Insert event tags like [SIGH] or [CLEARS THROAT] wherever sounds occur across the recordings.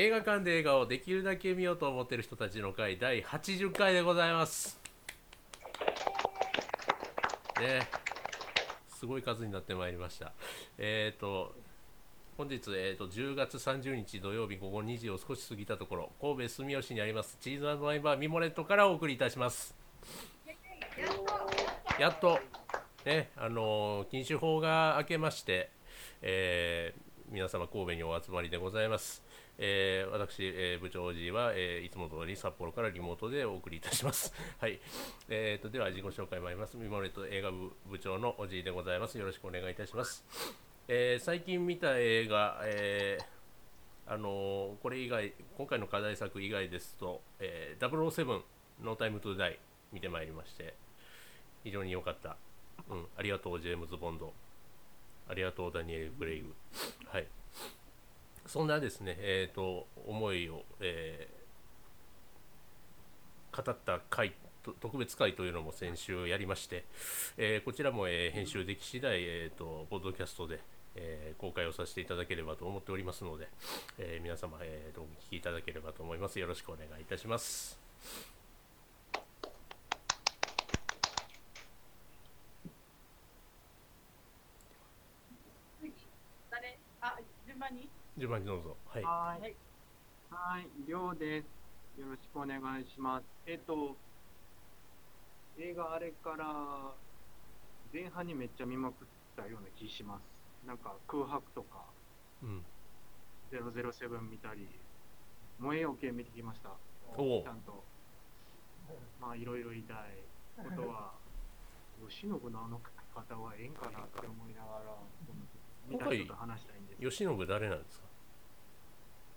映画館で映画をできるだけ見ようと思ってる人たちの会第80回でございます。ね。すごい数になってまいりました。えっ、ー、と本日、えーと、10月30日土曜日午後2時を少し過ぎたところ神戸住吉にありますチーズワイバーミモレットからお送りいたします。やっとねあの禁酒法が明けまして、えー、皆様神戸にお集まりでございます。えー、私、えー、部長おじいは、えー、いつも通り札幌からリモートでお送りいたします。[LAUGHS] はい。えーと、では自己紹介参ります。ミモレット映画部部長のおじいでございます。よろしくお願いいたします。えー、最近見た映画、えー、あのこれ以外、今回の課題作以外ですと、えー、007、ノータイムトゥダイ見てまいりまして、非常に良かった。うん、ありがとう、ジェームズ・ボンド。ありがとう、ダニエル・ブレイグ。はい。そんなですね、えーと、思いを、えー、語った回特別会というのも先週やりまして、えー、こちらも、えー、編集でき次第、えーと、ポッドキャストで、えー、公開をさせていただければと思っておりますので、え皆様、えー、お聞きいただければと思います。よろしくお願いいたします。順番に？どうぞ。はい。はい。はい、りょうです。よろしくお願いします。えっと、映画あれから前半にめっちゃ見まくったような気します。なんか空白とか、うん、007見たり、燃えよ系見てきました。ちゃんと。まあいろいろ言いたいことは、慶喜のあの方はええんかなって思いながら、見た人と話したいんです。慶喜誰なんですか？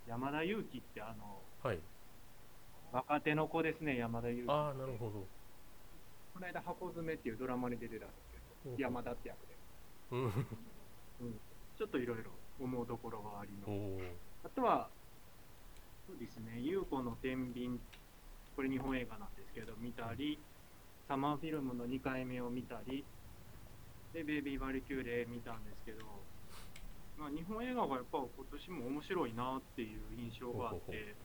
山田裕貴ってあの、はい。若手の子ですね、山田裕貴。ああ、なるほど。この間、箱詰めっていうドラマに出てたんですけど、山田って役で。うん。ちょっといろいろ思うところがありの。あとは、そうですね、優子の天秤、これ日本映画なんですけど、見たり、サマーフィルムの2回目を見たり、で、ベイビー・バリキューレ見たんですけど、まあ、日本映画がやっぱ今年も面白いなっていう印象があって、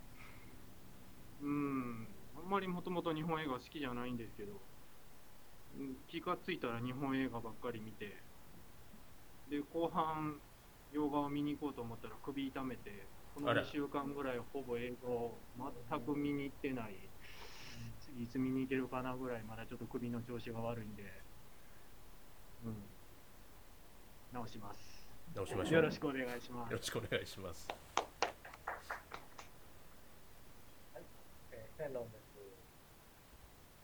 うん。あんまりもともと日本映画好きじゃないんですけど、気がついたら日本映画ばっかり見てで後半洋画を見に行こうと思ったら首痛めてこの2週間ぐらいほぼ映画を全く見に行ってない。次いつ見に行けるかなぐらいまだちょっと首の調子が悪いんでうん。直します直しましょう。よろしくお願いします。よろしくお願いします。はい、えー、天論です、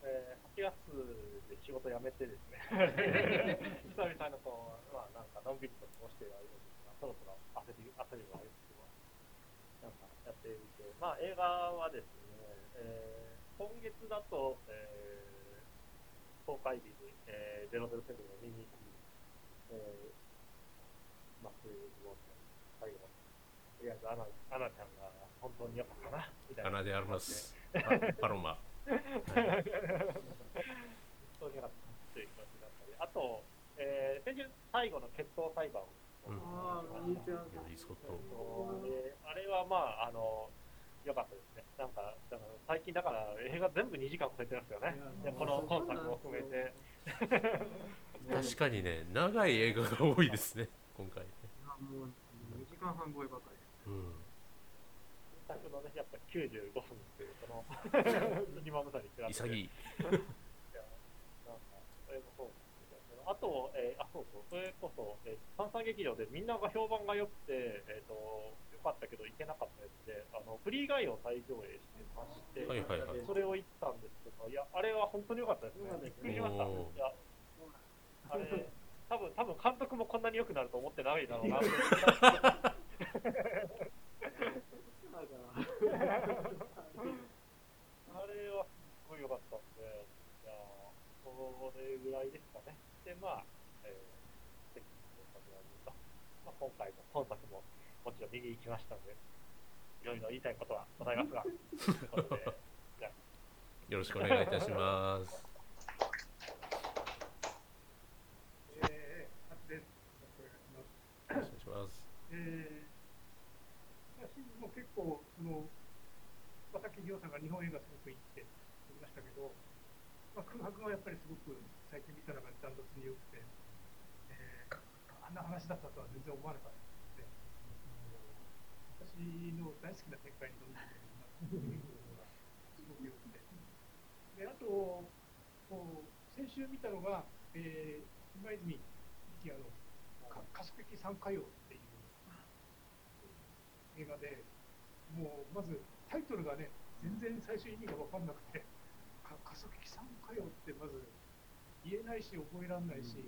えー、8月で仕事辞めてですね。[LAUGHS] 久々のこうまあなんかのんびりと過ごしている間ですがそろそろ焦り焦りがあるんです。けどなんかやっていて。まあ映画はですね、えー、今月だと、えー、公開日に、えー、007を見に行き、えーまあ、そういうの最後、とりあえずアナアナちゃんが本当に良かったな、みたいな。アナであります。[LAUGHS] パロマ。本当に良かったという気持ちだったり、あと、えー、先週最後の決闘裁判を。うん、あれはまあ、あの、良かったですね。なんか、だから最近だから映画全部2時間超えてますよね。この本作も含めて。確かにね、長い映画が多いですね。今回ね。もう2時間半超えばかり。うん。最初のね、やっぱ95分っていう、その、今まさに比べて。潔い。あと、えー、あ、そうそう、それこそ、えー、三々劇場でみんなが評判が良くて、えっ、ー、と、良かったけど行けなかったやつで、あの、フリーガイを再上映してまして、はいはいはい、それを行ったんですけど、いや、あれは本当に良かったですね。びっくりしました。いや、あれ、多分、多分監督もこんなに良くなると思ってないだろうな。[LAUGHS] あれはすごい良かったんで、いやそれぐらいですかね。で、まあ、えー、まあ、今回の本作ももちろん見に行きましたので、いろいろ言いたいことはございますが、[LAUGHS] よろしくお願いいたします。えー、私も結構その、まあ、さっきリオさんが日本映画すごくいいって言いましたけど、まあ、空白がやっぱりすごく最近見た中でダントツに良くて、えーあんな話だったとは全然思わなかったので、私の大好きな展開に臨んでいるなというのがすごく良くて。で、あと、こう先週見たのが、えー、今泉力也のか「カスペキ三歌謡」っていう映画で、もうまずタイトルがね、全然最初意味が分かんなくて、かカスペキ三歌謡ってまず言えないし、覚えられないし、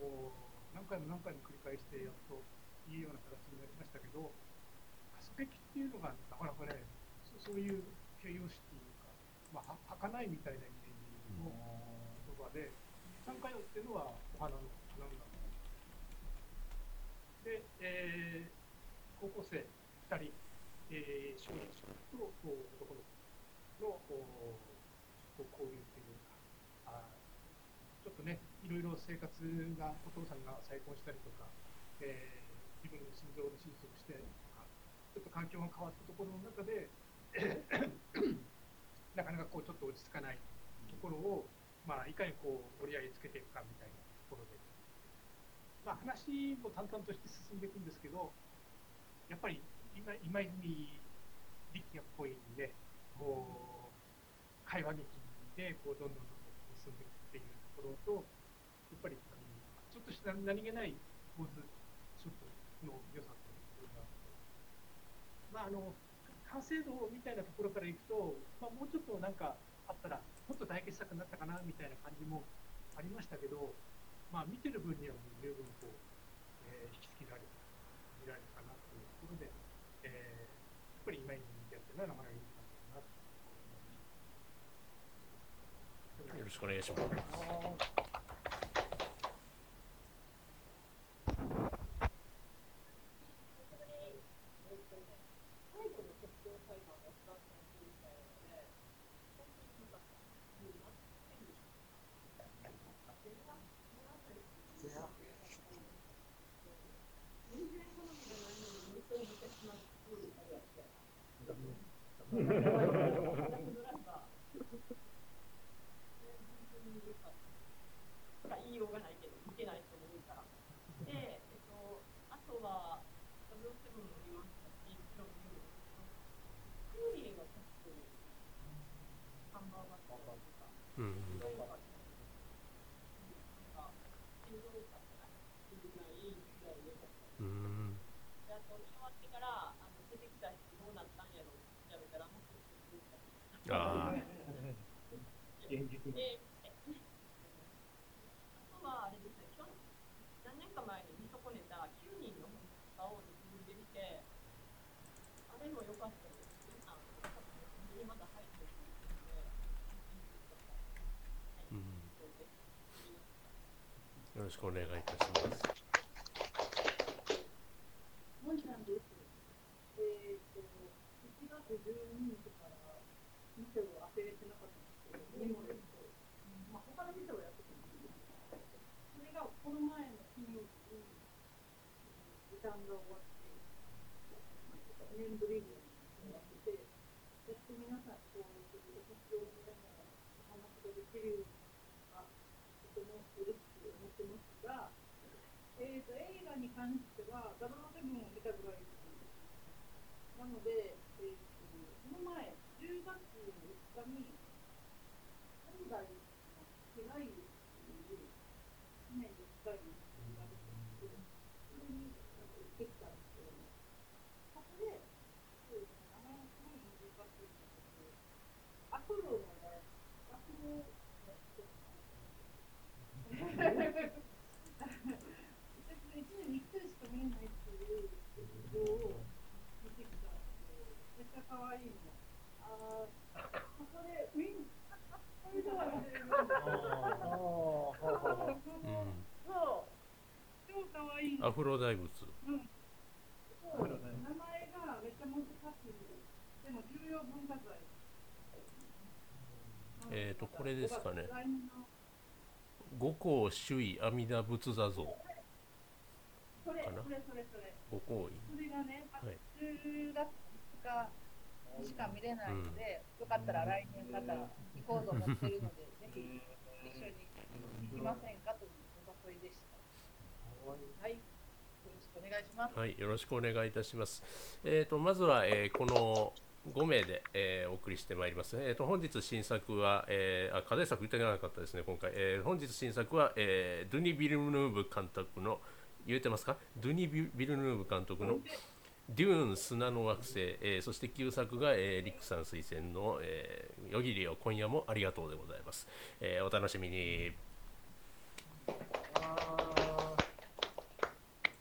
もう何回も何回も繰り返してやっといいような形になりましたけど、カスペキっていうのがなかなかね、そそういう形容詞っていうか、まあ、は儚いみたいなイメージの言葉で、三回っていうのはお花の花の名前で、えー高校生2人、えー、少年少女と男の子のこうこう交流っていうかあちょっとねいろいろ生活がお父さんが再婚したりとか、えー自分の心臓の手術をしてとかちょっと環境が変わったところの中で [CLEARS THROAT] なかなかこうちょっと落ち着かないところを、まあ、いかにこう折り合いつけていくかみたいなところで、まあ、話も淡々として進んでいくんですけどやっぱり今今泉力也っぽいんでこう会話劇でこうどんどんどんどん進んでいくっていうところとやっぱりちょっとした何気ない構図ショットの良さというのがまああの完成度みたいなところからいくと、まあ、もうちょっとなんかあったらもっと大傑作になったかなみたいな感じもありましたけど、まあ、見てる分にはもう十分こう、えー引きつけられた見られたかなというところで、えーやっぱり今にやってるのはなかなかいい感じだな。よろしくお願いします。言いようがないけど、見てない人もいるから。で、えっと、あとは、007も見ましたし、もちろん見るんですけど、クーリーが結構、ハンバーガーとか、うんうん。で、ああやってたんですけど、それがこの前の金曜日に、時間が終わって、年ぶりにやってて、やっと皆さんとお年を見ながらお話ができるようになったとても嬉しく思ってますが、えー、と映画に関しては、007を見たぐらいです。なので、えー、とその前、10月3日に、本来の被害っていう、1年に1回の映画ですけど、それになんか行ってきたんですけども、そこで、そうですね、名前がすごい難しいんだけど、アフロのね、アフロの人私1年に1回しか見えないっていう映像を見てきたんですよ。めっちゃ可愛いの。あー、ここでウィン、これでは忘れるんうんそう、超可愛いの。アフロ大仏。うん。そう、名前がめっちゃ難しい。でも重要文化財。えーとこれですかね五光周囲阿弥陀仏座像。それ、かな？それ、それ、それ。五光院。それがね、あはい10月2日しか見れないので、よかったら来年また行こうと思ってるので、ぜひ一緒に行きませんか？というお誘いでした。はい、よろしくお願いします。はい、よろしくお願いいたします。えー、とまずは、えーこの5名で、えーお送りしてまいります。えー、と本日新作は、えーあ課題作言ってなかったですね、今回。えー本日新作は、えードゥニ・ビルヌーブ監督の、言えてますか？ドゥニ・ビビルヌーブ監督のデューン砂の惑星、えーそして旧作が、えーリックさん推薦の、えー、夜霧よ今夜もありがとうでございます。えーお楽しみに。